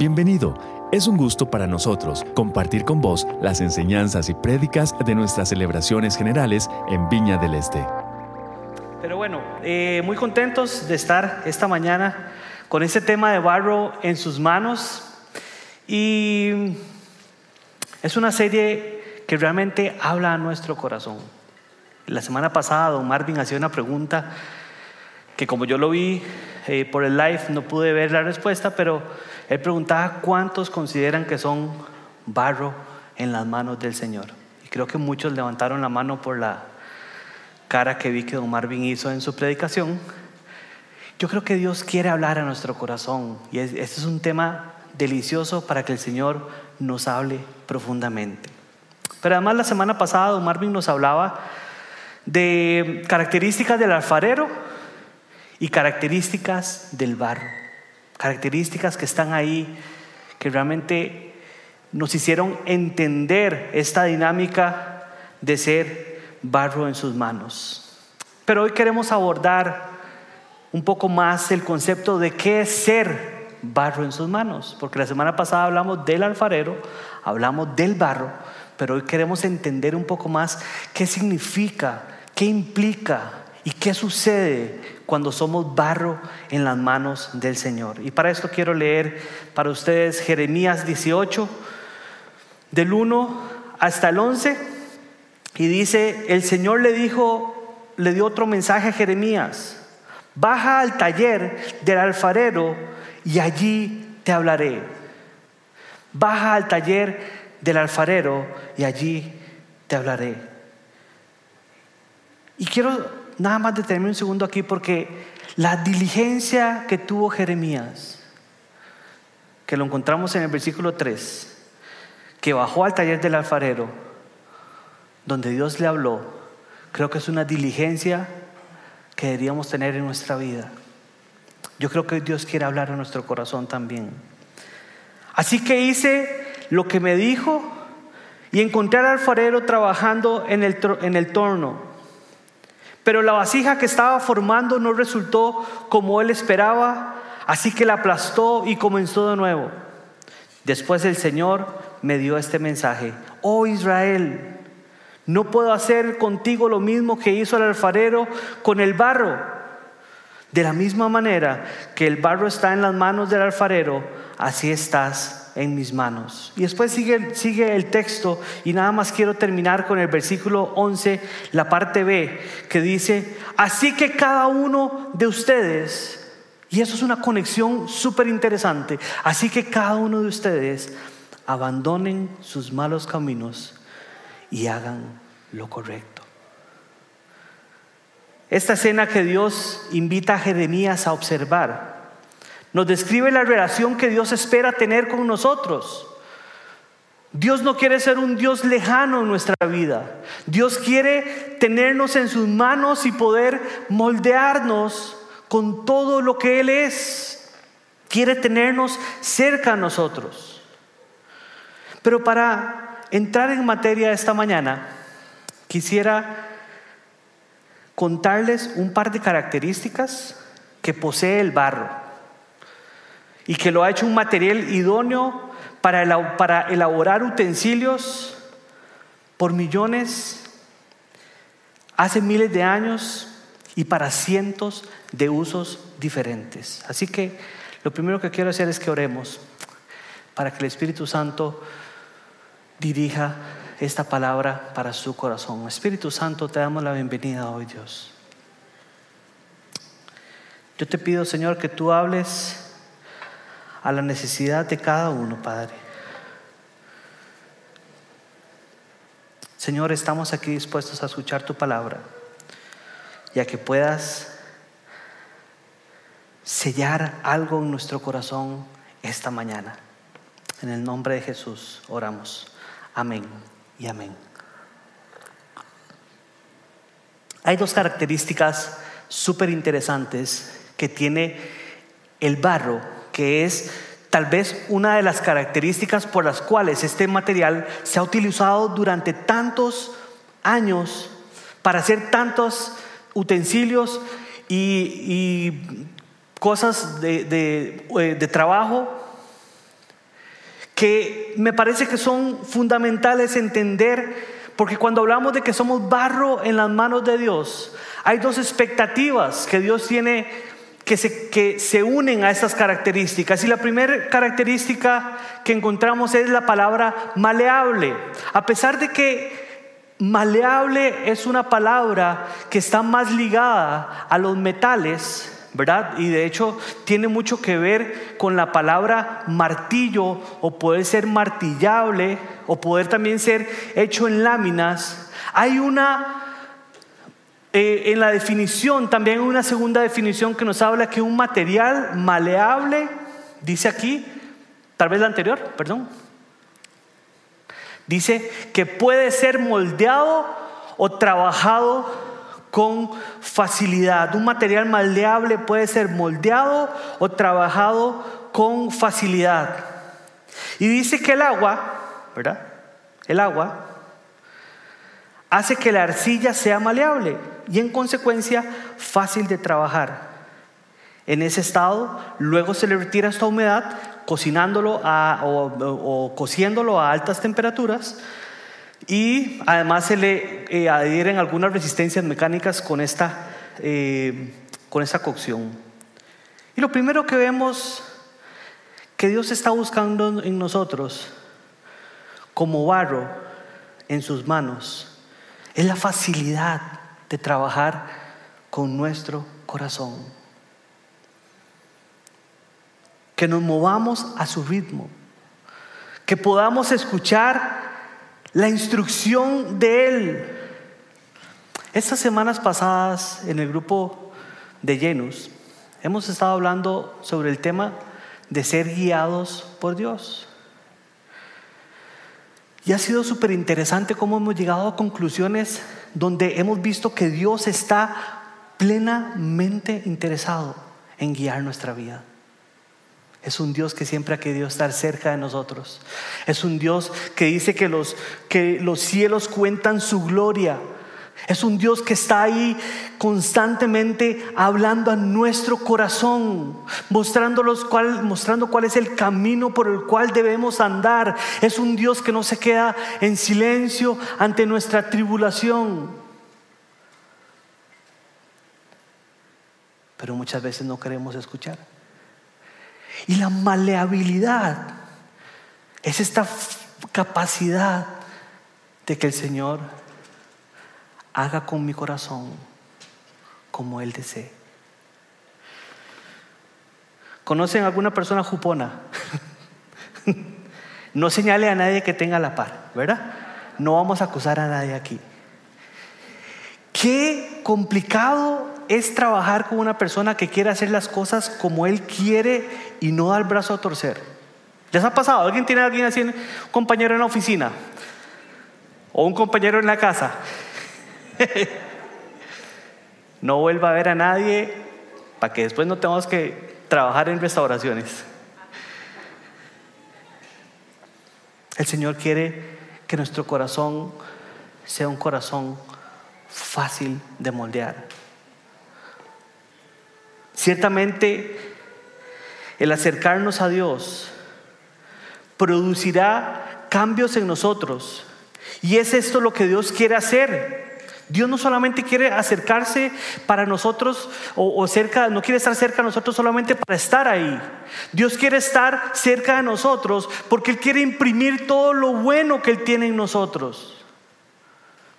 Bienvenido. Es un gusto para nosotros compartir con vos las enseñanzas y prédicas de nuestras celebraciones generales en Viña del Este. Pero bueno, eh, muy contentos de estar esta mañana con este tema de barro en sus manos. Y es una serie que realmente habla a nuestro corazón. La semana pasada don Marvin hacía una pregunta que como yo lo vi eh, por el live no pude ver la respuesta, pero él preguntaba cuántos consideran que son barro en las manos del Señor. Y creo que muchos levantaron la mano por la cara que vi que don Marvin hizo en su predicación. Yo creo que Dios quiere hablar a nuestro corazón y este es un tema delicioso para que el Señor nos hable profundamente. Pero además la semana pasada don Marvin nos hablaba de características del alfarero y características del barro. Características que están ahí, que realmente nos hicieron entender esta dinámica de ser barro en sus manos. Pero hoy queremos abordar un poco más el concepto de qué es ser barro en sus manos, porque la semana pasada hablamos del alfarero, hablamos del barro, pero hoy queremos entender un poco más qué significa, qué implica y qué sucede cuando somos barro en las manos del Señor. Y para esto quiero leer para ustedes Jeremías 18, del 1 hasta el 11, y dice, el Señor le dijo, le dio otro mensaje a Jeremías, baja al taller del alfarero y allí te hablaré. Baja al taller del alfarero y allí te hablaré. Y quiero nada más detenerme un segundo aquí porque la diligencia que tuvo Jeremías, que lo encontramos en el versículo 3, que bajó al taller del alfarero, donde Dios le habló, creo que es una diligencia que deberíamos tener en nuestra vida. Yo creo que Dios quiere hablar a nuestro corazón también. Así que hice lo que me dijo y encontré al alfarero trabajando en el, en el torno. Pero la vasija que estaba formando no resultó como él esperaba, así que la aplastó y comenzó de nuevo. Después el Señor me dio este mensaje, oh Israel, no puedo hacer contigo lo mismo que hizo el alfarero con el barro. De la misma manera que el barro está en las manos del alfarero, así estás en mis manos. Y después sigue, sigue el texto y nada más quiero terminar con el versículo 11, la parte B, que dice, así que cada uno de ustedes, y eso es una conexión súper interesante, así que cada uno de ustedes abandonen sus malos caminos y hagan lo correcto. Esta escena que Dios invita a Jeremías a observar nos describe la relación que Dios espera tener con nosotros. Dios no quiere ser un Dios lejano en nuestra vida. Dios quiere tenernos en sus manos y poder moldearnos con todo lo que Él es. Quiere tenernos cerca a nosotros. Pero para entrar en materia esta mañana, quisiera contarles un par de características que posee el barro y que lo ha hecho un material idóneo para, elaborar utensilios por millones hace miles de años y para cientos de usos diferentes. Así que lo primero que quiero hacer es que oremos para que el Espíritu Santo dirija esta palabra para su corazón. Espíritu Santo, te damos la bienvenida hoy, Dios. Yo te pido, Señor, que tú hables a la necesidad de cada uno, Padre. Señor, estamos aquí dispuestos a escuchar tu palabra y a que puedas sellar algo en nuestro corazón esta mañana. En el nombre de Jesús oramos. Amén y amén. Hay dos características súper interesantes que tiene el barro que es tal vez una de las características por las cuales este material se ha utilizado durante tantos años para hacer tantos utensilios y, cosas eh, de trabajo que me parece que son fundamentales entender, porque cuando hablamos de que somos barro en las manos de Dios, hay dos expectativas que Dios tiene que se, que se unen a estas características. Y la primera característica que encontramos es la palabra maleable. A pesar de que maleable es una palabra que está más ligada a los metales, ¿verdad? Y de hecho tiene mucho que ver con la palabra martillo o puede ser martillable o poder también ser hecho en láminas. Hay una, eh, en la definición, también una segunda definición que nos habla que un material maleable, dice aquí, tal vez la anterior, perdón, dice que puede ser moldeado o trabajado con facilidad. Un material maldeable puede ser moldeado o trabajado con facilidad. Y dice que el agua, ¿verdad? El agua hace que la arcilla sea maleable y en consecuencia fácil de trabajar. En ese estado, luego se le retira esta humedad cocinándolo o, cociéndolo a altas temperaturas y además se le eh, adhieren algunas resistencias mecánicas con esta, eh, con esta cocción. Y lo primero que vemos que Dios está buscando en nosotros como barro en sus manos es la facilidad de trabajar con nuestro corazón. Que nos movamos a su ritmo, que podamos escuchar la instrucción de Él. Estas semanas pasadas en el grupo de llenos hemos estado hablando sobre el tema de ser guiados por Dios. Y ha sido súper interesante cómo hemos llegado a conclusiones donde hemos visto que Dios está plenamente interesado en guiar nuestra vida. Es un Dios que siempre ha querido estar cerca de nosotros. Es un Dios que dice que los, que los cielos cuentan su gloria. Es un Dios que está ahí constantemente hablando a nuestro corazón, cuál, mostrando cuál es el camino por el cual debemos andar. Es un Dios que no se queda en silencio ante nuestra tribulación. Pero muchas veces no queremos escuchar. Y la maleabilidad es esta capacidad de que el Señor haga con mi corazón como Él desee. ¿Conocen alguna persona jupona? no señale a nadie que tenga la par, ¿verdad? No vamos a acusar a nadie aquí. Qué complicado es trabajar con una persona que quiere hacer las cosas como él quiere y no da el brazo a torcer. ¿Les ha pasado? ¿Alguien tiene a alguien así, un compañero en la oficina? ¿O un compañero en la casa? no vuelva a ver a nadie para que después no tengamos que trabajar en restauraciones. El Señor quiere que nuestro corazón sea un corazón fácil de moldear. Ciertamente el acercarnos a Dios producirá cambios en nosotros. Y es esto lo que Dios quiere hacer. Dios no solamente quiere acercarse para nosotros o, cerca, no quiere estar cerca de nosotros solamente para estar ahí. Dios quiere estar cerca de nosotros porque Él quiere imprimir todo lo bueno que Él tiene en nosotros.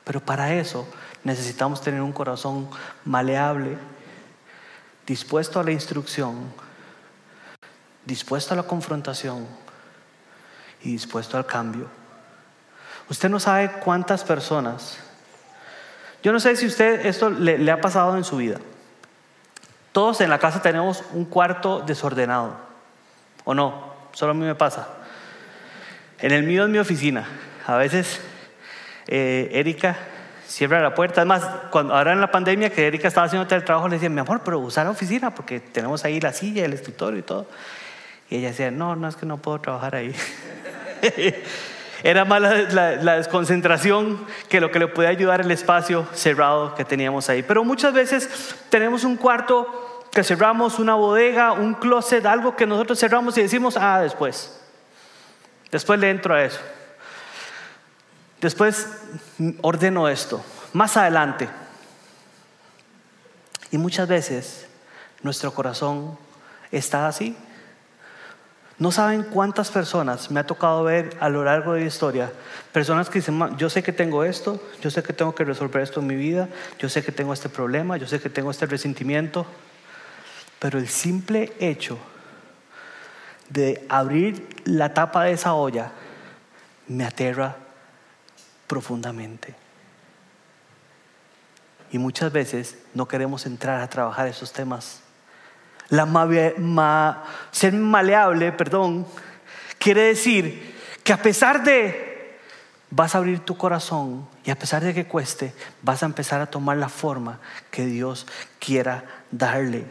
Pero para eso necesitamos tener un corazón maleable dispuesto a la instrucción, dispuesto a la confrontación y dispuesto al cambio. Usted no sabe cuántas personas, yo no sé si usted esto le, ha pasado en su vida. Todos en la casa tenemos un cuarto desordenado, ¿o no? Solo a mí me pasa. En el mío es mi oficina. A veces eh, Erika cierra la puerta. Además, cuando, ahora en la pandemia que Erika estaba haciendo el trabajo, le decía, mi amor, pero usar la oficina porque tenemos ahí la silla, el escritorio y todo. Y ella decía, no, no es que no puedo trabajar ahí. Era más la, desconcentración que lo que le puede ayudar el espacio cerrado que teníamos ahí. Pero muchas veces tenemos un cuarto que cerramos, una bodega, un closet, algo que nosotros cerramos y decimos, ah, después. Después le entro a eso. Después ordeno esto. Más adelante. Y muchas veces nuestro corazón está así. No saben cuántas personas me ha tocado ver a lo largo de la historia, personas que dicen, yo sé que tengo esto, yo sé que tengo que resolver esto en mi vida, yo sé que tengo este problema, yo sé que tengo este resentimiento, pero el simple hecho de abrir la tapa de esa olla me aterra profundamente. Y muchas veces no queremos entrar a trabajar esos temas. La ser maleable, perdón, quiere decir que a pesar de vas a abrir tu corazón y a pesar de que cueste, vas a empezar a tomar la forma que Dios quiera darle.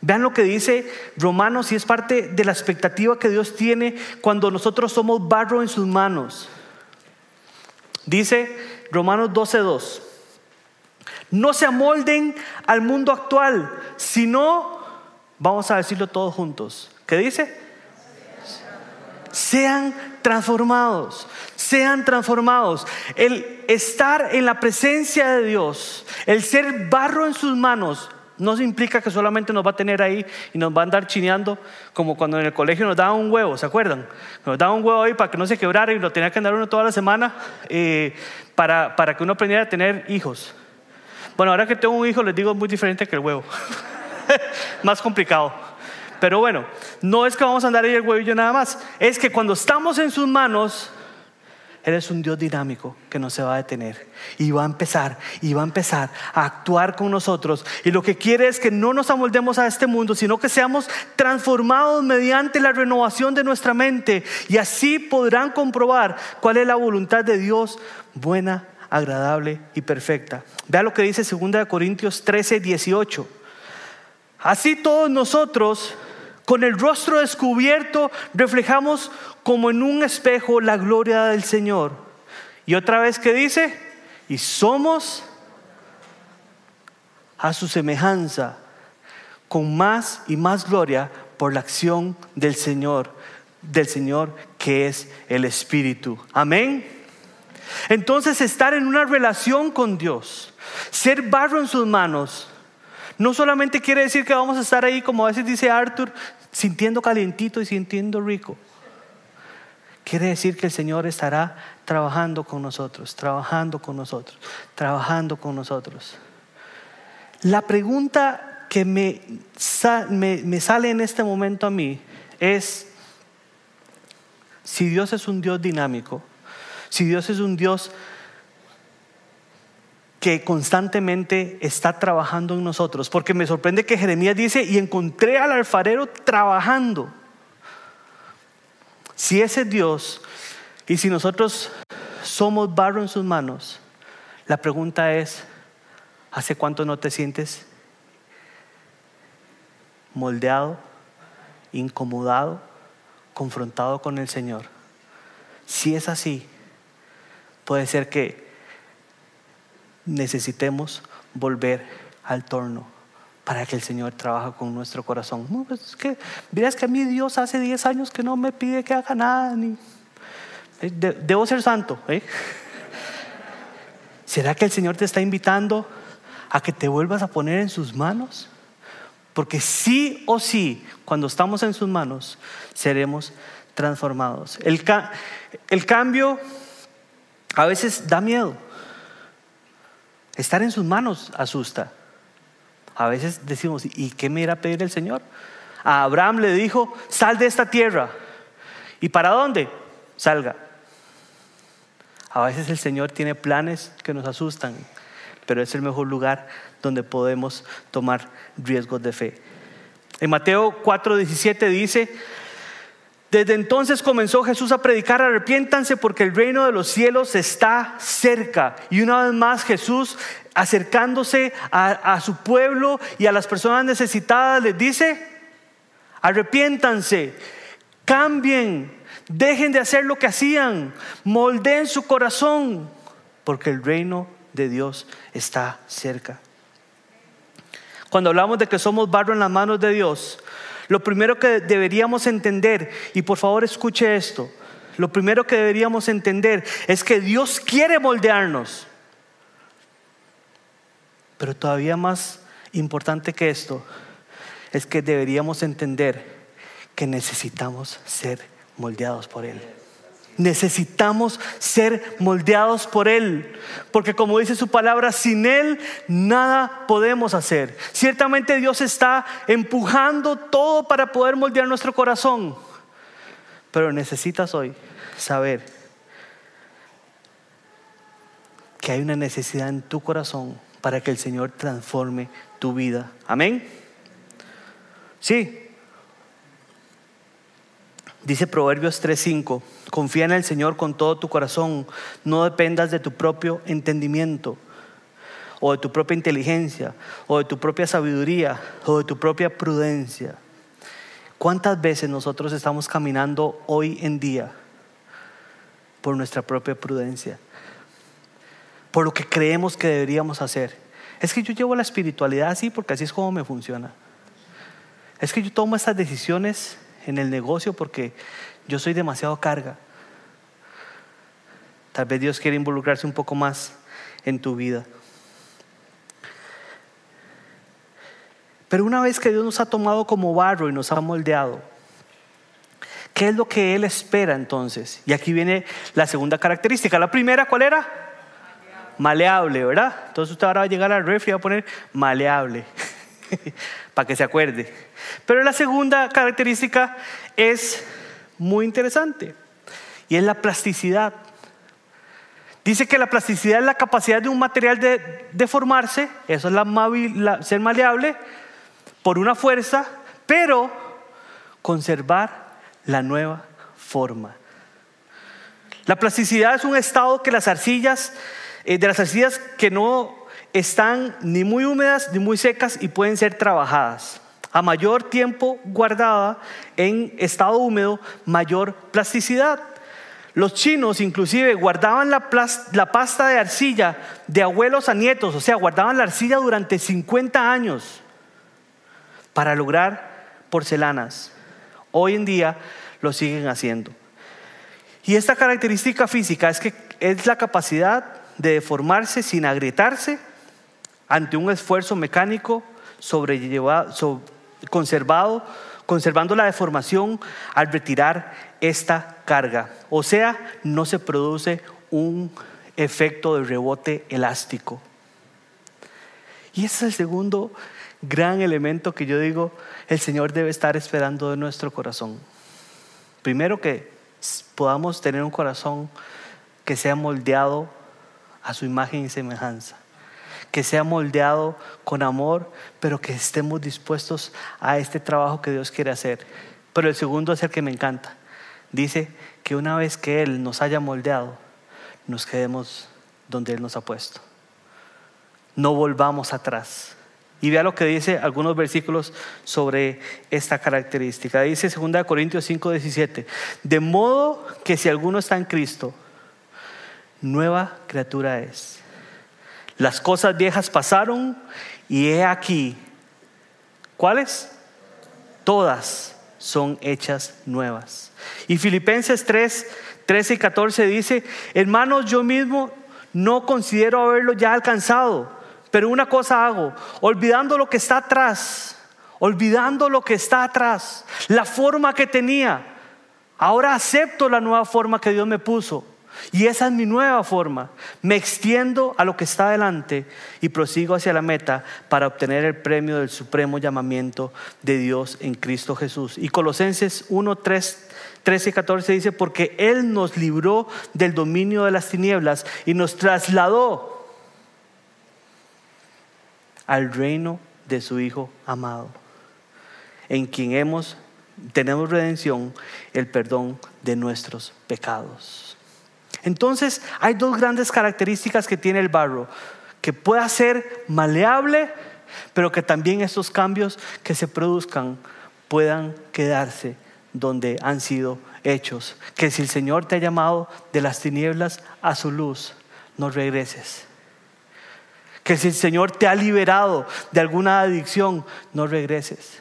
Vean lo que dice Romanos y es parte de la expectativa que Dios tiene cuando nosotros somos barro en sus manos. Dice Romanos 12:2. No se amolden al mundo actual, sino, vamos a decirlo todos juntos. ¿Qué dice? Sean transformados, sean transformados. El estar en la presencia de Dios, el ser barro en sus manos, no implica que solamente nos va a tener ahí y nos va a andar chineando como cuando en el colegio nos daban un huevo, ¿se acuerdan? Nos daban un huevo ahí para que no se quebrara y lo tenía que andar uno toda la semana eh, para, para que uno aprendiera a tener hijos. Bueno, ahora que tengo un hijo les digo muy diferente que el huevo. más complicado. Pero bueno, no es que vamos a andar ahí el huevillo nada más, es que cuando estamos en sus manos, él es un Dios dinámico que no se va a detener y va a empezar y va a empezar a actuar con nosotros. Y lo que quiere es que no nos amoldemos a este mundo, sino que seamos transformados mediante la renovación de nuestra mente y así podrán comprobar cuál es la voluntad de Dios buena, agradable y perfecta. Vea lo que dice 2 Corintios 13, 18. Así todos nosotros con el rostro descubierto reflejamos como en un espejo la gloria del Señor. Y otra vez que dice, y somos a su semejanza, con más y más gloria por la acción del Señor, del Señor que es el Espíritu. Amén. Entonces estar en una relación con Dios, ser barro en sus manos, no solamente quiere decir que vamos a estar ahí, como a veces dice Arthur, sintiendo calientito y sintiendo rico. Quiere decir que el Señor estará trabajando con nosotros, trabajando con nosotros, trabajando con nosotros. La pregunta que me, me, sale en este momento a mí es, si Dios es un Dios dinámico, si Dios es un Dios que constantemente está trabajando en nosotros. Porque me sorprende que Jeremías dice, y encontré al alfarero trabajando. Si ese es Dios y si nosotros somos barro en sus manos, la pregunta es, ¿hace cuánto no te sientes moldeado, incomodado, confrontado con el Señor? Si es así, puede ser que necesitemos volver al torno para que el Señor trabaje con nuestro corazón. No, pues es que, a mí Dios hace 10 años que no me pide que haga nada, ni, eh, debo ser santo. ¿eh? ¿Será que el Señor te está invitando a que te vuelvas a poner en sus manos? Porque sí o sí, cuando estamos en sus manos, seremos transformados. El cambio a veces da miedo. Estar en sus manos asusta. A veces decimos, ¿y qué me irá a pedir el Señor? A Abraham le dijo, sal de esta tierra. ¿Y para dónde? Salga. A veces el Señor tiene planes que nos asustan, pero es el mejor lugar donde podemos tomar riesgos de fe. En Mateo 4:17 dice, desde entonces comenzó Jesús a predicar, arrepiéntanse porque el reino de los cielos está cerca. Y una vez más Jesús acercándose a, su pueblo y a las personas necesitadas les dice, arrepiéntanse, cambien, dejen de hacer lo que hacían, moldeen su corazón, porque el reino de Dios está cerca. Cuando hablamos de que somos barro en las manos de Dios, lo primero que deberíamos entender, y por favor escuche esto, lo primero que deberíamos entender es que Dios quiere moldearnos. Pero todavía más importante que esto es que deberíamos entender que necesitamos ser moldeados por Él. Necesitamos ser moldeados por Él, porque como dice su palabra, sin Él nada podemos hacer. Ciertamente Dios está empujando todo para poder moldear nuestro corazón, pero necesitas hoy saber que hay una necesidad en tu corazón para que el Señor transforme tu vida. Amén. Sí. Dice Proverbios 3:5, confía en el Señor con todo tu corazón, no dependas de tu propio entendimiento o de tu propia inteligencia o de tu propia sabiduría o de tu propia prudencia. ¿Cuántas veces nosotros estamos caminando hoy en día por nuestra propia prudencia? Por lo que creemos que deberíamos hacer. Es que yo llevo la espiritualidad así porque así es como me funciona. Es que yo tomo estas decisiones en el negocio porque yo soy demasiado carga. Tal vez Dios quiere involucrarse un poco más en tu vida. Pero una vez que Dios nos ha tomado como barro y nos ha moldeado, ¿qué es lo que Él espera entonces? Y aquí viene la segunda característica. La primera, ¿cuál era? Maleable, ¿verdad? Entonces usted ahora va a llegar al refri y va a poner maleable, para que se acuerde. Pero la segunda característica es muy interesante y es la plasticidad. Dice que la plasticidad es la capacidad de un material de deformarse, eso es la, ser maleable, por una fuerza, pero conservar la nueva forma. La plasticidad es un estado que las arcillas, eh, de las arcillas que no están ni muy húmedas ni muy secas y pueden ser trabajadas. A mayor tiempo guardada en estado húmedo, mayor plasticidad. Los chinos inclusive guardaban la, pasta de arcilla de abuelos a nietos, o sea, guardaban la arcilla durante 50 años para lograr porcelanas. Hoy en día lo siguen haciendo. Y esta característica física es que es la capacidad de deformarse sin agrietarse ante un esfuerzo mecánico sobrellevado, conservado, conservando la deformación al retirar esta carga. O sea, no se produce un efecto de rebote elástico. Y ese es el segundo gran elemento que yo digo, el Señor debe estar esperando de nuestro corazón. Primero que podamos tener un corazón que sea moldeado a su imagen y semejanza que sea moldeado con amor, pero que estemos dispuestos a este trabajo que Dios quiere hacer. Pero el segundo es el que me encanta. Dice que una vez que Él nos haya moldeado, nos quedemos donde Él nos ha puesto. No volvamos atrás. Y vea lo que dice algunos versículos sobre esta característica. Dice 2 Corintios 5, 17. De modo que si alguno está en Cristo, nueva criatura es. Las cosas viejas pasaron y he aquí, ¿cuáles? Todas son hechas nuevas. Y Filipenses 3, 13 y 14 dice, hermanos, yo mismo no considero haberlo ya alcanzado, pero una cosa hago, olvidando lo que está atrás, olvidando lo que está atrás, la forma que tenía, ahora acepto la nueva forma que Dios me puso y esa es mi nueva forma. Me extiendo a lo que está adelante y prosigo hacia la meta para obtener el premio del supremo llamamiento de Dios en Cristo Jesús. Y Colosenses 1, 3, 13 y 14 dice, porque Él nos libró del dominio de las tinieblas y nos trasladó al reino de su Hijo amado, en quien hemos, tenemos redención, el perdón de nuestros pecados. Entonces hay dos grandes características que tiene el barro, que pueda ser maleable, pero que también esos cambios que se produzcan puedan quedarse donde han sido hechos. Que si el Señor te ha llamado de las tinieblas a su luz, no regreses. Que si el Señor te ha liberado de alguna adicción, no regreses.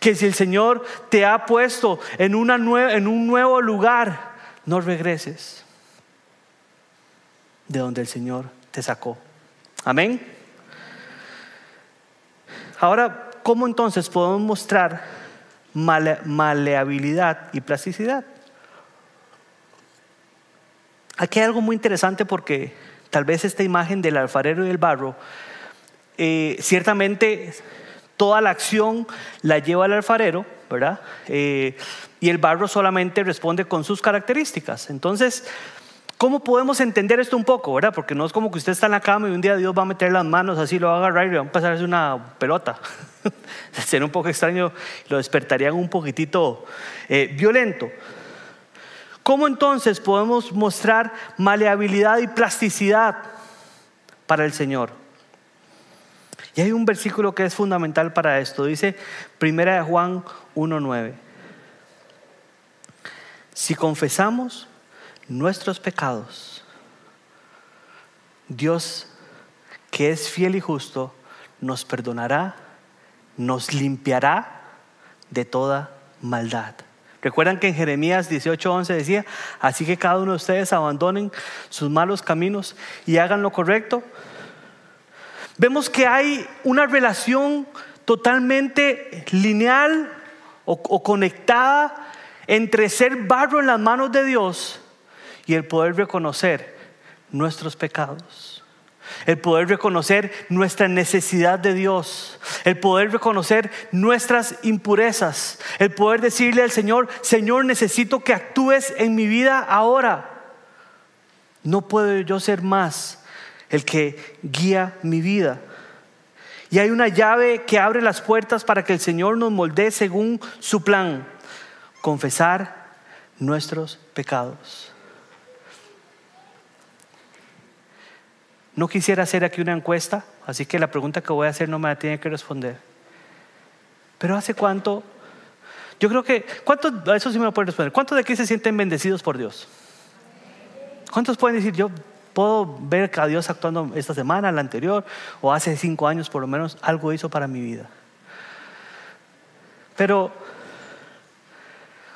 Que si el Señor te ha puesto en, en un nuevo lugar, no regreses de donde el Señor te sacó. Amén. Ahora, ¿cómo entonces podemos mostrar maleabilidad y plasticidad? Aquí hay algo muy interesante porque tal vez esta imagen del alfarero y el barro, eh, ciertamente toda la acción la lleva el alfarero, ¿verdad? Eh, y el barro solamente responde con sus características. Entonces, ¿Cómo podemos entender esto un poco, verdad? Porque no es como que usted está en la cama y un día Dios va a meter las manos así, lo va a y va a hacer una pelota. Sería un poco extraño, lo despertarían un poquitito eh, violento. ¿Cómo entonces podemos mostrar maleabilidad y plasticidad para el Señor? Y hay un versículo que es fundamental para esto. Dice Primera de Juan 1.9. Si confesamos nuestros pecados, Dios, que es fiel y justo, nos perdonará, nos limpiará de toda maldad. Recuerdan que en Jeremías 18:11 decía, así que cada uno de ustedes abandonen sus malos caminos y hagan lo correcto. Vemos que hay una relación totalmente lineal o, o conectada entre ser barro en las manos de Dios y el poder reconocer nuestros pecados. El poder reconocer nuestra necesidad de Dios. El poder reconocer nuestras impurezas. El poder decirle al Señor, Señor, necesito que actúes en mi vida ahora. No puedo yo ser más el que guía mi vida. Y hay una llave que abre las puertas para que el Señor nos moldee según su plan. Confesar nuestros pecados. No quisiera hacer aquí una encuesta, así que la pregunta que voy a hacer no me la tiene que responder. Pero ¿hace cuánto? Yo creo que, ¿cuántos, eso sí me lo pueden responder, ¿cuántos de aquí se sienten bendecidos por Dios? ¿Cuántos pueden decir, yo puedo ver a Dios actuando esta semana, la anterior, o hace cinco años por lo menos, algo hizo para mi vida? Pero,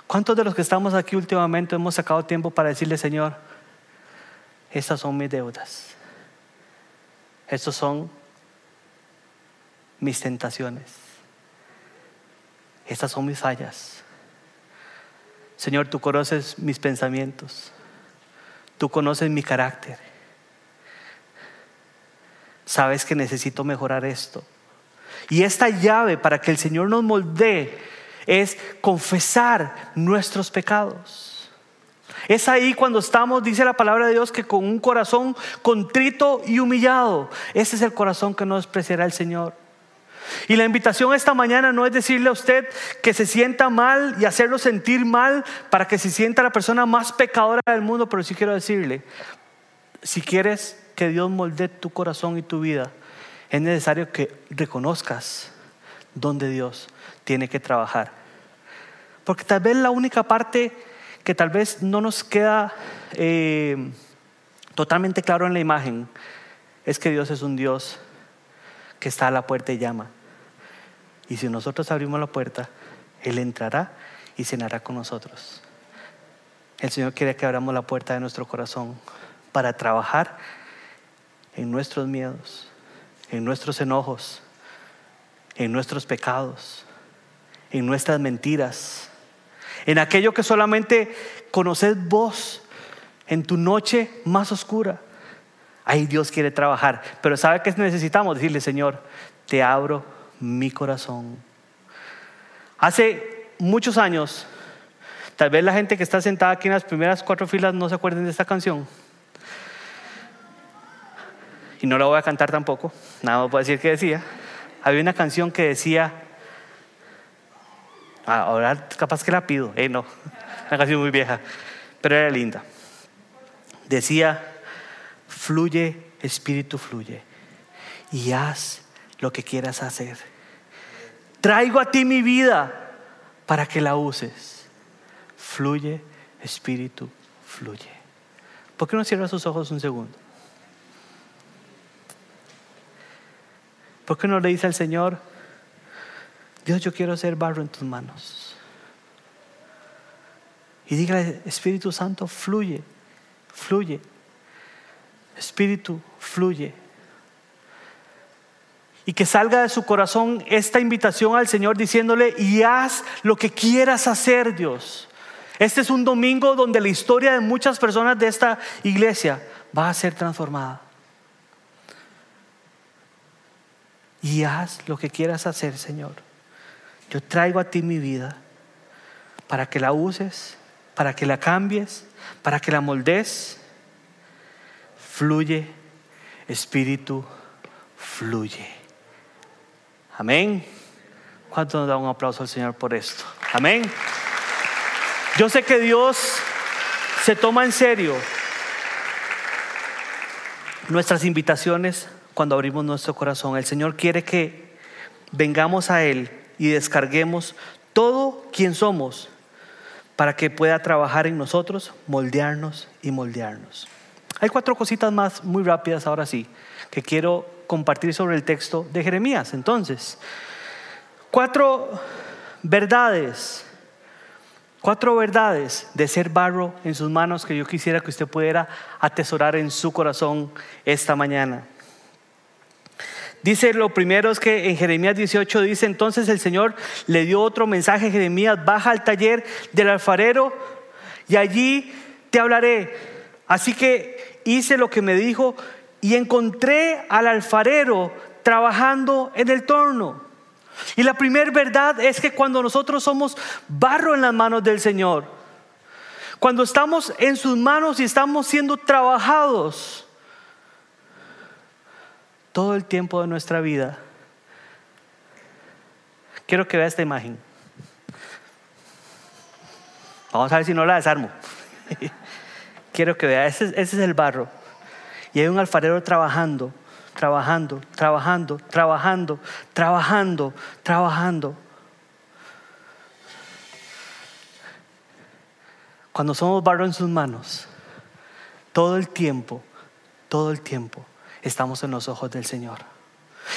¿cuántos de los que estamos aquí últimamente hemos sacado tiempo para decirle, Señor, estas son mis deudas? Estos son mis tentaciones. Estas son mis fallas. Señor, tú conoces mis pensamientos. Tú conoces mi carácter. Sabes que necesito mejorar esto. Y esta llave para que el Señor nos moldee es confesar nuestros pecados. Es ahí cuando estamos, dice la palabra de Dios, que con un corazón contrito y humillado, ese es el corazón que no despreciará el Señor. Y la invitación esta mañana no es decirle a usted que se sienta mal y hacerlo sentir mal para que se sienta la persona más pecadora del mundo, pero sí quiero decirle, si quieres que Dios molde tu corazón y tu vida, es necesario que reconozcas donde Dios tiene que trabajar. Porque tal vez la única parte que tal vez no nos queda eh, totalmente claro en la imagen es que Dios es un Dios que está a la puerta y llama. Y si nosotros abrimos la puerta, Él entrará y cenará con nosotros. El Señor quiere que abramos la puerta de nuestro corazón para trabajar en nuestros miedos, en nuestros enojos, en nuestros pecados, en nuestras mentiras, en aquello que solamente conoces vos, en tu noche más oscura. Ahí Dios quiere trabajar. Pero ¿sabe qué necesitamos? Decirle, Señor, te abro mi corazón. Hace muchos años, tal vez la gente que está sentada aquí en las primeras cuatro filas no se acuerden de esta canción. Y no la voy a cantar tampoco, nada más puedo decir que decía. Había una canción que decía, ahora capaz que la pido. Eh, no, una canción muy vieja, pero era linda. Decía, fluye, espíritu fluye, y haz lo que quieras hacer. Traigo a ti mi vida para que la uses. Fluye, espíritu fluye. ¿Por qué no cierra sus ojos un segundo? ¿Por qué no le dice al Señor, Dios, yo quiero ser barro en tus manos. Y dígale, Espíritu Santo, fluye, fluye. Espíritu, fluye. Y que salga de su corazón esta invitación al Señor diciéndole, y haz lo que quieras hacer, Dios. Este es un domingo donde la historia de muchas personas de esta iglesia va a ser transformada. Y haz lo que quieras hacer, Señor. Yo traigo a ti mi vida para que la uses, para que la cambies, para que la moldes. Fluye, Espíritu, fluye. Amén. ¿Cuánto nos da un aplauso al Señor por esto? Amén. Yo sé que Dios se toma en serio nuestras invitaciones cuando abrimos nuestro corazón. El Señor quiere que vengamos a Él y descarguemos todo quien somos para que pueda trabajar en nosotros, moldearnos y moldearnos. Hay cuatro cositas más muy rápidas ahora sí que quiero compartir sobre el texto de Jeremías. Entonces, cuatro verdades Cuatro verdades de ser barro en sus manos que yo quisiera que usted pudiera atesorar en su corazón esta mañana. Dice lo primero es que en Jeremías 18 dice, entonces el Señor le dio otro mensaje a Jeremías, baja al taller del alfarero y allí te hablaré. Así que hice lo que me dijo y encontré al alfarero trabajando en el torno. Y la primera verdad es que cuando nosotros somos barro en las manos del Señor, cuando estamos en sus manos y estamos siendo trabajados todo el tiempo de nuestra vida, quiero que vea esta imagen. Vamos a ver si no la desarmo. quiero que vea, ese, es el barro. Y hay un alfarero trabajando trabajando, trabajando, trabajando, trabajando, trabajando. Cuando somos barro en sus manos, todo el tiempo, todo el tiempo, estamos en los ojos del Señor.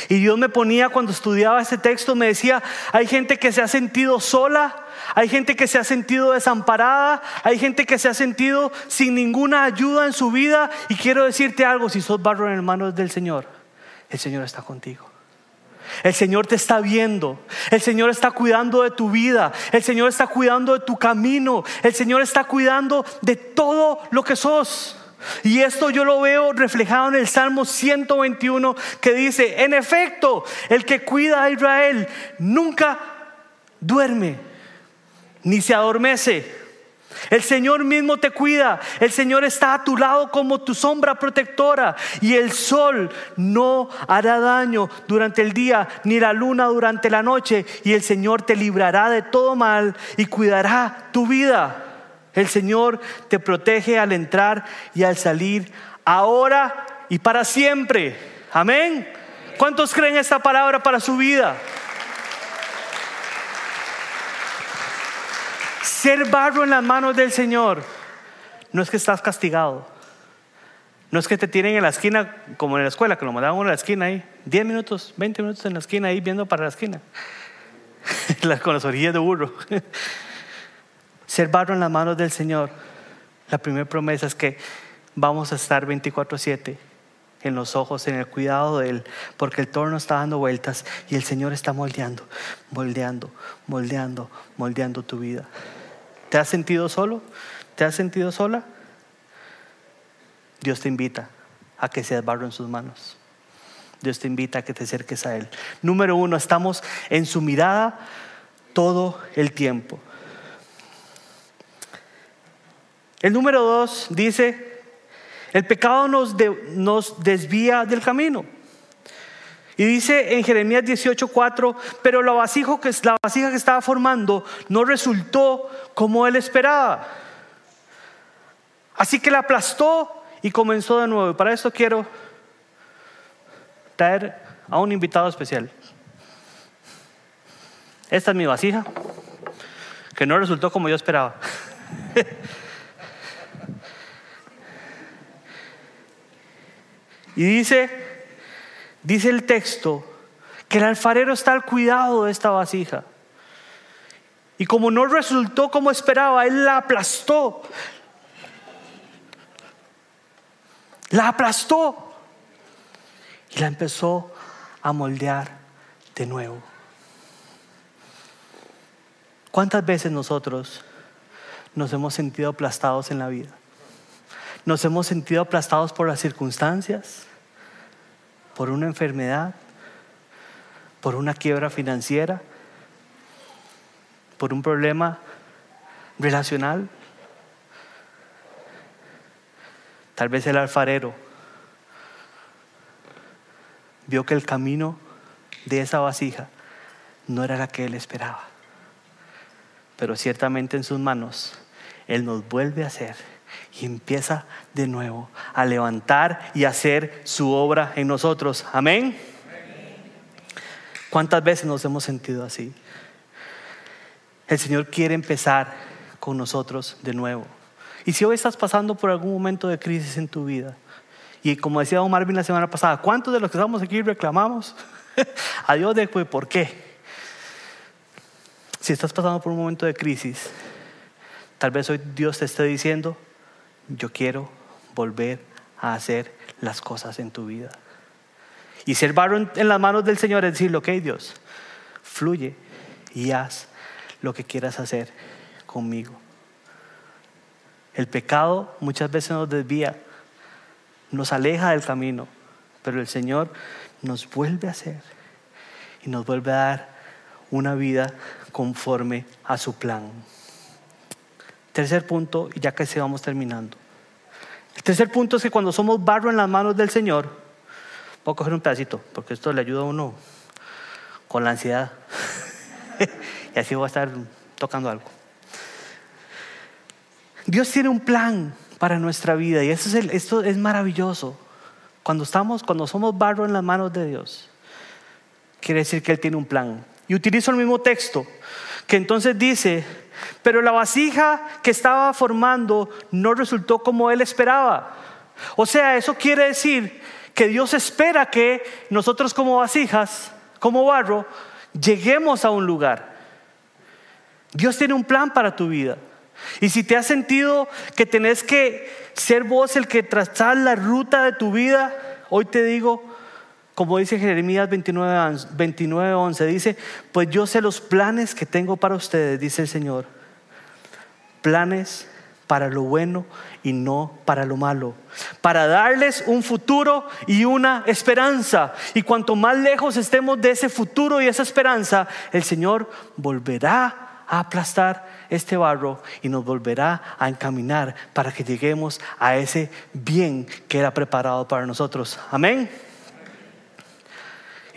Y Dios me ponía cuando estudiaba este texto, me decía, hay gente que se ha sentido sola, hay gente que se ha sentido desamparada, hay gente que se ha sentido sin ninguna ayuda en su vida. Y quiero decirte algo, si sos barro en manos del Señor, el Señor está contigo. El Señor te está viendo. El Señor está cuidando de tu vida. El Señor está cuidando de tu camino. El Señor está cuidando de todo lo que sos. Y esto yo lo veo reflejado en el Salmo 121 que dice, en efecto, el que cuida a Israel nunca duerme ni se adormece. El Señor mismo te cuida. El Señor está a tu lado como tu sombra protectora. Y el sol no hará daño durante el día, ni la luna durante la noche. Y el Señor te librará de todo mal y cuidará tu vida. El Señor te protege al entrar y al salir, ahora y para siempre. Amén. ¿Cuántos creen esta palabra para su vida? Ser barro en las manos del Señor no es que estás castigado. No es que te tienen en la esquina como en la escuela, que lo mandaban en la esquina ahí, 10 minutos, 20 minutos en la esquina ahí viendo para la esquina. con las orillas de burro. Ser barro en las manos del Señor. La primera promesa es que vamos a estar 24/7 en los ojos, en el cuidado de Él, porque el torno está dando vueltas y el Señor está moldeando, moldeando, moldeando, moldeando tu vida. ¿Te has sentido solo? ¿Te has sentido sola? Dios te invita a que seas barro en sus manos. Dios te invita a que te acerques a Él. Número uno, estamos en su mirada todo el tiempo. El número dos dice, el pecado nos, desvía del camino. Y dice en Jeremías 18:4, pero la vasija, que, la vasija que estaba formando no resultó como él esperaba. Así que la aplastó y comenzó de nuevo. Y para esto quiero traer a un invitado especial. Esta es mi vasija, que no resultó como yo esperaba. y dice Dice el texto que el alfarero está al cuidado de esta vasija. Y como no resultó como esperaba, Él la aplastó. La aplastó. Y la empezó a moldear de nuevo. ¿Cuántas veces nosotros nos hemos sentido aplastados en la vida? Nos hemos sentido aplastados por las circunstancias, por una enfermedad, por una quiebra financiera, por un problema relacional. Tal vez el alfarero vio que el camino de esa vasija no era la que él esperaba. Pero ciertamente en sus manos Él nos vuelve a hacer y empieza de nuevo a levantar y hacer su obra en nosotros. Amén. ¿Cuántas veces nos hemos sentido así? El Señor quiere empezar con nosotros de nuevo. Y si hoy estás pasando por algún momento de crisis en tu vida, y como decía Don Marvin la semana pasada, ¿cuántos de los que estamos aquí reclamamos a Dios de por qué? Si estás pasando por un momento de crisis, tal vez hoy Dios te esté diciendo, yo quiero volver a hacer las cosas en tu vida. Y ser barro en, las manos del Señor es decirle, ok Dios, fluye y haz lo que quieras hacer conmigo. El pecado muchas veces nos desvía, nos aleja del camino, pero el Señor nos vuelve a hacer y nos vuelve a dar una vida conforme a su plan. Tercer punto, y ya se vamos terminando. El tercer punto es que cuando somos barro en las manos del Señor, voy a coger un pedacito, porque esto le ayuda a uno con la ansiedad. y así voy a estar tocando algo. Dios tiene un plan para nuestra vida y eso es esto es maravilloso. Cuando estamos, cuando somos barro en las manos de Dios, quiere decir que Él tiene un plan. Y utilizo el mismo texto, que entonces dice, pero la vasija que estaba formando no resultó como Él esperaba. O sea, eso quiere decir que Dios espera que nosotros como vasijas, como barro, lleguemos a un lugar. Dios tiene un plan para tu vida. Y si te has sentido que tenés que ser vos el que trazar la ruta de tu vida, hoy te digo, como dice Jeremías 29, 29, 11, dice, pues yo sé los planes que tengo para ustedes, dice el Señor. Planes para lo bueno y no para lo malo, para darles un futuro y una esperanza. Y cuanto más lejos estemos de ese futuro y esa esperanza, el Señor volverá a aplastar este barro y nos volverá a encaminar para que lleguemos a ese bien que era preparado para nosotros. Amén.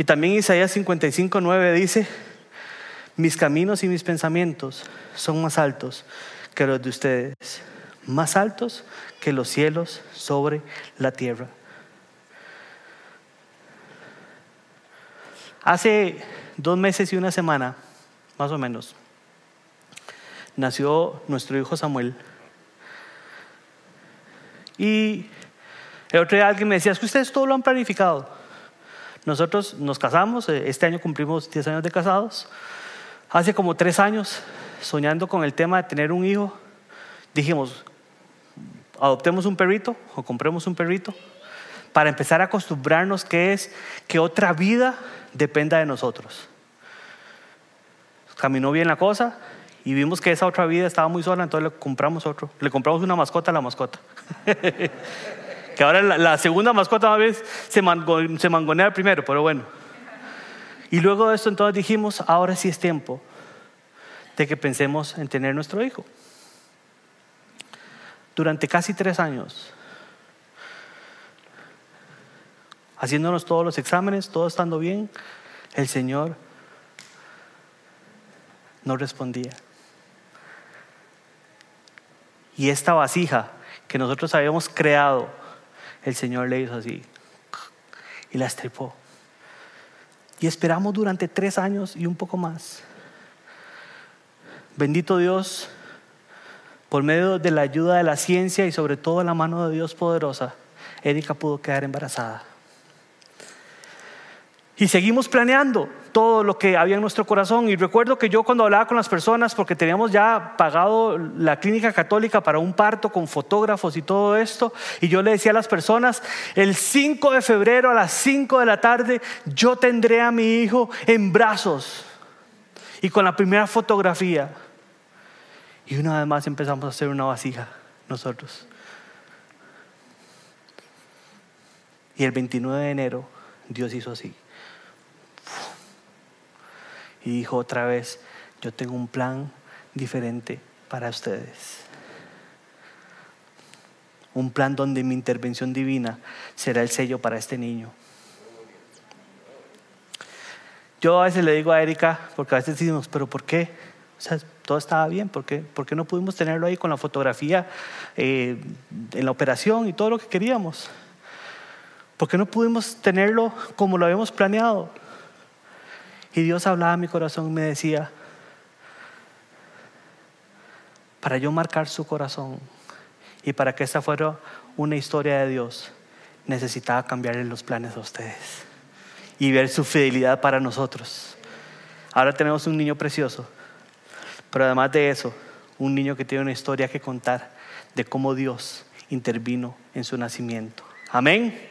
Y también Isaías 55, 9 dice, mis caminos y mis pensamientos son más altos que los de ustedes, más altos que los cielos sobre la tierra. Hace dos meses y una semana, más o menos, nació nuestro hijo Samuel. Y el otro día alguien me decía, es que ustedes todo lo han planificado. Nosotros nos casamos, eh, este año cumplimos 10 años de casados. Hace como tres años, soñando con el tema de tener un hijo, dijimos, adoptemos un perrito o compremos un perrito para empezar a acostumbrarnos que es que otra vida dependa de nosotros. Caminó bien la cosa, y vimos que esa otra vida estaba muy sola, entonces le compramos otro. Le compramos una mascota a la mascota. que ahora la, segunda mascota a vez se, se mangonea primero, pero bueno. Y luego de esto entonces dijimos, ahora sí es tiempo de que pensemos en tener nuestro hijo. Durante casi tres años, haciéndonos todos los exámenes, todo estando bien, el Señor no respondía. Y esta vasija que nosotros habíamos creado, el Señor le hizo así y la estripó. Y esperamos durante tres años y un poco más. Bendito Dios, por medio de la ayuda de la ciencia y sobre todo la mano de Dios poderosa, Erika pudo quedar embarazada. Y seguimos planeando, todo lo que había en nuestro corazón. Y recuerdo que yo cuando hablaba con las personas, porque teníamos ya pagado la clínica católica para un parto con fotógrafos y todo esto, y yo le decía a las personas, el 5 de febrero a las 5 de la tarde, yo tendré a mi hijo en brazos y con la primera fotografía. Y una vez más empezamos a hacer una vasija nosotros. Y el 29 de enero Dios hizo así. Y dijo otra vez, yo tengo un plan diferente para ustedes. Un plan donde mi intervención divina será el sello para este niño. Yo a veces le digo a Erika, porque a veces decimos, pero ¿por qué? O sea, todo estaba bien, ¿por qué, ¿Por qué no pudimos tenerlo ahí con la fotografía eh, en la operación y todo lo que queríamos? ¿Por qué no pudimos tenerlo como lo habíamos planeado? Y Dios hablaba a mi corazón y me decía, para yo marcar su corazón y para que esta fuera una historia de Dios, necesitaba cambiarle los planes a ustedes y ver su fidelidad para nosotros. Ahora tenemos un niño precioso, pero además de eso, un niño que tiene una historia que contar de cómo Dios intervino en su nacimiento. Amén.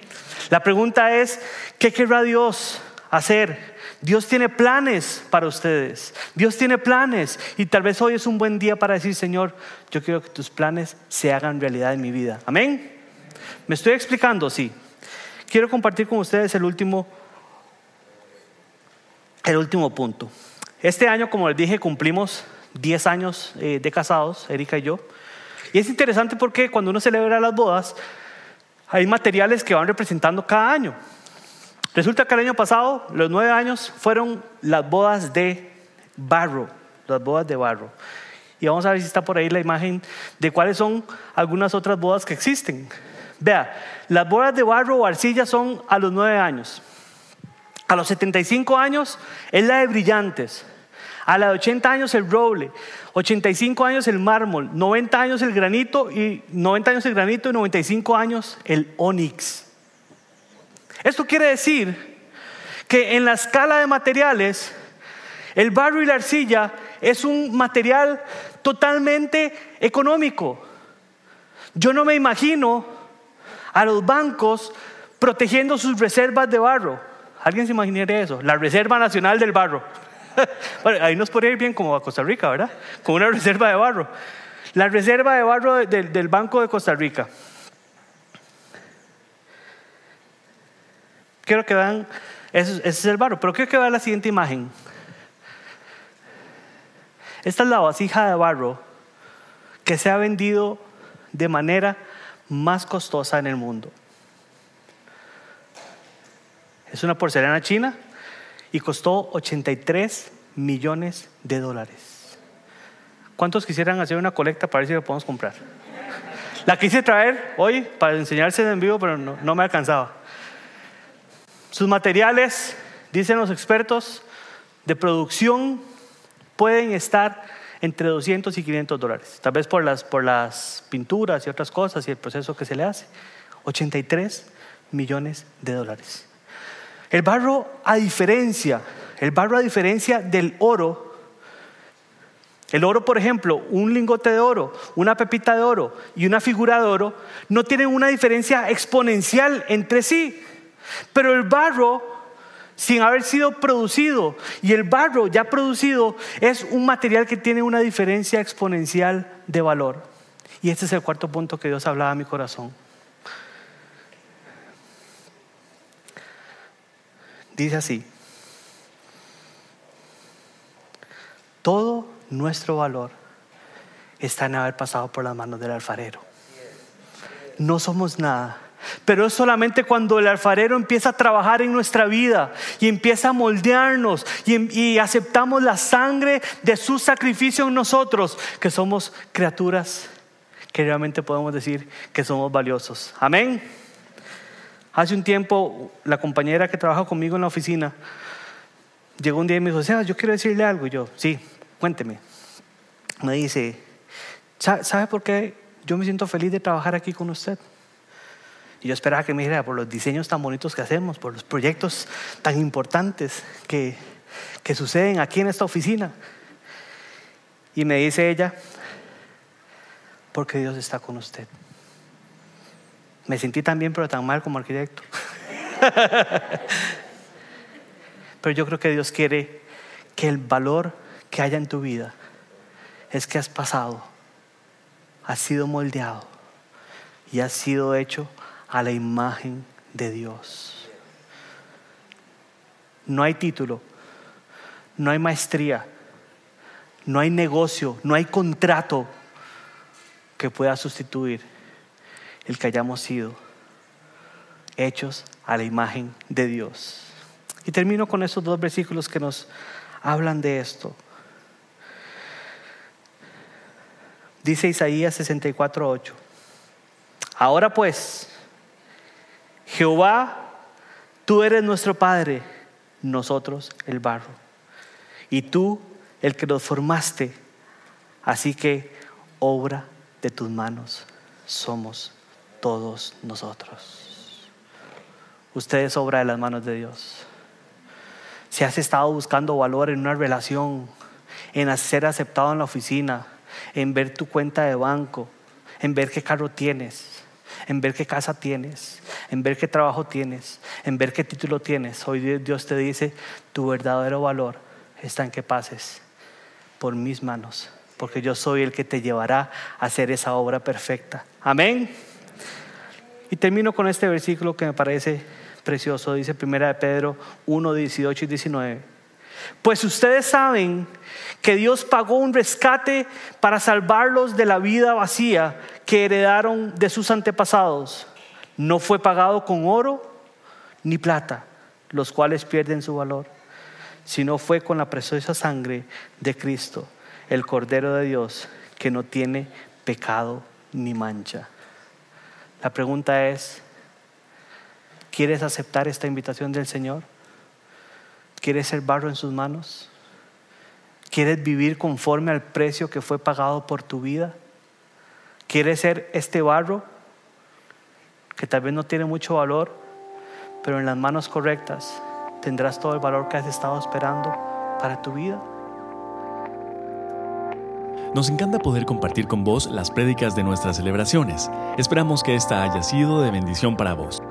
La pregunta es, ¿qué querrá Dios hacer? Dios tiene planes para ustedes. Dios tiene planes. Y tal vez hoy es un buen día para decir, Señor, yo quiero que tus planes se hagan realidad en mi vida. Amén. ¿Me estoy explicando? Sí. Quiero compartir con ustedes el último, el último punto. Este año, como les dije, cumplimos 10 años eh, de casados, Erika y yo. Y es interesante porque cuando uno celebra las bodas, hay materiales que van representando cada año. Resulta que el año pasado, los nueve años, fueron las bodas de barro, las bodas de barro. Y vamos a ver si está por ahí la imagen de cuáles son algunas otras bodas que existen. Vea, las bodas de barro o arcilla son a los nueve años. A los 75 años es la de brillantes. A los 80 años el roble, 85 años el mármol, 90 años el granito y 90 años el granito y 95 años el onix. Esto quiere decir que en la escala de materiales el barro y la arcilla es un material totalmente económico. Yo no me imagino a los bancos protegiendo sus reservas de barro. ¿Alguien se imaginaría eso? La Reserva Nacional del Barro. bueno, ahí nos podría ir bien como a Costa Rica, ¿verdad? Con una reserva de barro. La reserva de barro del Banco de Costa Rica. Quiero que vean, ese, es el barro, pero quiero que vean la siguiente imagen. Esta es la vasija de barro que se ha vendido de manera más costosa en el mundo. Es una porcelana china y costó 83 millones de dólares. ¿Cuántos quisieran hacer una colecta para ver si lo podemos comprar? La quise traer hoy para enseñarse en vivo, pero no me alcanzaba. Sus materiales, dicen los expertos, de producción pueden estar entre 200 y 500 dólares, tal vez por las, por las pinturas y otras cosas y el proceso que se le hace. 83 millones de dólares. El barro, a diferencia, el barro a diferencia del oro, el oro, por ejemplo, un lingote de oro, una pepita de oro y una figura de oro, no tienen una diferencia exponencial entre sí. Pero el barro, sin haber sido producido, y el barro ya producido, es un material que tiene una diferencia exponencial de valor. Y este es el cuarto punto que Dios hablaba a mi corazón. Dice así, todo nuestro valor está en haber pasado por las manos del alfarero. No somos nada. Pero es solamente cuando el alfarero empieza a trabajar en nuestra vida y empieza a moldearnos y, y, aceptamos la sangre de su sacrificio en nosotros, que somos criaturas que realmente podemos decir que somos valiosos. Amén. Hace un tiempo, la compañera que trabaja conmigo en la oficina llegó un día y me dijo, sea, yo quiero decirle algo. Y yo, sí, cuénteme. Me dice, ¿sabe por qué yo me siento feliz de trabajar aquí con usted? Y yo esperaba que me dijera por los diseños tan bonitos que hacemos, por los proyectos tan importantes que, que suceden aquí en esta oficina. Y me dice ella, porque Dios está con usted. Me sentí tan bien, pero tan mal como arquitecto. pero yo creo que Dios quiere que el valor que haya en tu vida es que has pasado, has sido moldeado y has sido hecho a la imagen de Dios. No hay título, no hay maestría, no hay negocio, no hay contrato que pueda sustituir el que hayamos sido hechos a la imagen de Dios. Y termino con esos dos versículos que nos hablan de esto. Dice Isaías 64:8. Ahora pues, Jehová, tú eres nuestro Padre, nosotros el barro, y tú el que nos formaste, así que obra de tus manos somos todos nosotros. Usted es obra de las manos de Dios. Si has estado buscando valor en una relación, en ser aceptado en la oficina, en ver tu cuenta de banco, en ver qué carro tienes, en ver qué casa tienes, en ver qué trabajo tienes, en ver qué título tienes. Hoy Dios te dice, tu verdadero valor está en que pases por mis manos, porque yo soy el que te llevará a hacer esa obra perfecta. Amén. Y termino con este versículo que me parece precioso, dice Primera de Pedro 1, 18 y 19. Pues ustedes saben que Dios pagó un rescate para salvarlos de la vida vacía que heredaron de sus antepasados. No fue pagado con oro ni plata, los cuales pierden su valor, sino fue con la preciosa sangre de Cristo, el Cordero de Dios, que no tiene pecado ni mancha. La pregunta es, ¿quieres aceptar esta invitación del Señor? ¿Quieres ser barro en sus manos? ¿Quieres vivir conforme al precio que fue pagado por tu vida? ¿Quieres ser este barro que tal vez no tiene mucho valor, pero en las manos correctas tendrás todo el valor que has estado esperando para tu vida? Nos encanta poder compartir con vos las prédicas de nuestras celebraciones. Esperamos que esta haya sido de bendición para vos.